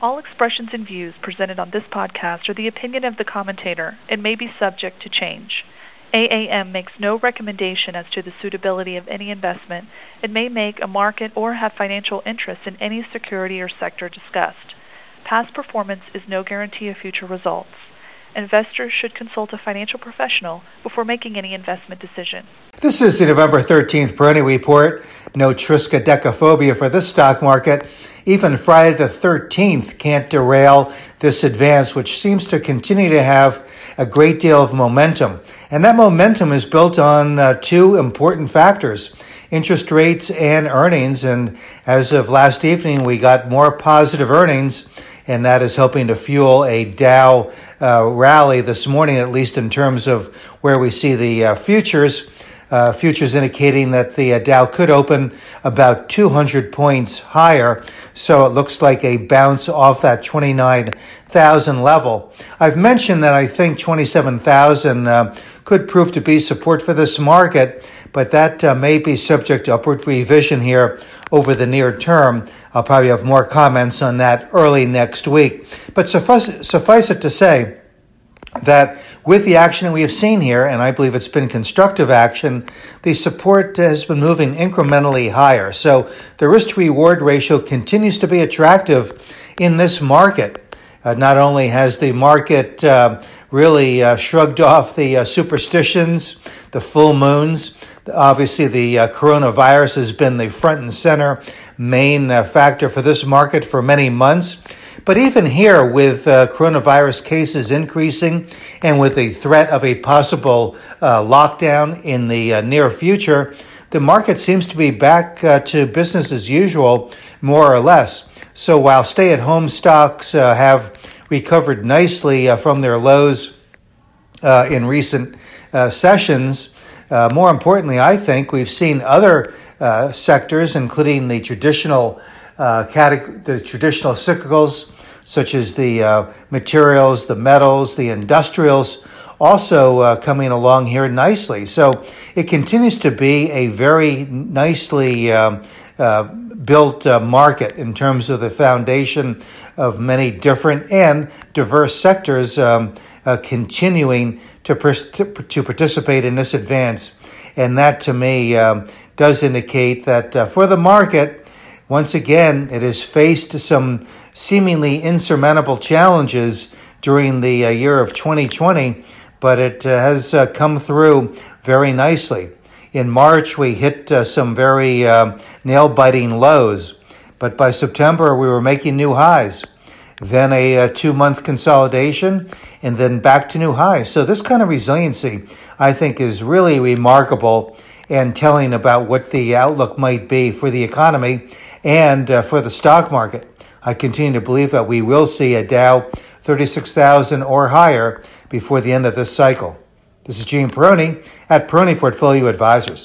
All expressions and views presented on this podcast are the opinion of the commentator and may be subject to change. AAM makes no recommendation as to the suitability of any investment and may make a market or have financial interest in any security or sector discussed. Past performance is no guarantee of future results. Investors should consult a financial professional before making any investment decision. This is the November 13th Peroni Report. No triskaidekaphobia for this stock market. Even Friday the 13th can't derail this advance, which seems to continue to have a great deal of momentum. And that momentum is built on uh, two important factors interest rates and earnings. And as of last evening, we got more positive earnings, and that is helping to fuel a Dow uh, rally this morning, at least in terms of where we see the uh, futures. Uh, futures indicating that the uh, Dow could open about 200 points higher. So it looks like a bounce off that 29,000 level. I've mentioned that I think 27,000 uh, could prove to be support for this market, but that uh, may be subject to upward revision here over the near term. I'll probably have more comments on that early next week. But suffice, suffice it to say, that with the action we have seen here, and I believe it's been constructive action, the support has been moving incrementally higher. So the risk to reward ratio continues to be attractive in this market. Uh, not only has the market uh, really uh, shrugged off the uh, superstitions, the full moons, obviously the uh, coronavirus has been the front and center main uh, factor for this market for many months. But even here, with uh, coronavirus cases increasing and with the threat of a possible uh, lockdown in the uh, near future, the market seems to be back uh, to business as usual, more or less. So while stay at home stocks uh, have recovered nicely uh, from their lows in recent sessions, more importantly, I think we've seen other sectors, including the traditional uh, the traditional cyclicals, such as the uh, materials, the metals, the industrials, also uh, coming along here nicely. So it continues to be a very nicely um, uh, built uh, market in terms of the foundation of many different and diverse sectors um, uh, continuing to, pers- to participate in this advance. And that to me um, does indicate that for the market, once again, it has faced some seemingly insurmountable challenges during the uh, year of 2020, but it uh, has uh, come through very nicely. In March, we hit uh, some very uh, nail biting lows, but by September, we were making new highs. Then a, uh, two month consolidation, and then back to new highs. So, this kind of resiliency, I think, is really remarkable and telling about what the outlook might be for the economy and uh, for the stock market, I continue to believe that we will see a Dow 36,000 or higher before the end of this cycle. This is Gene Peroni at Peroni Portfolio Advisors.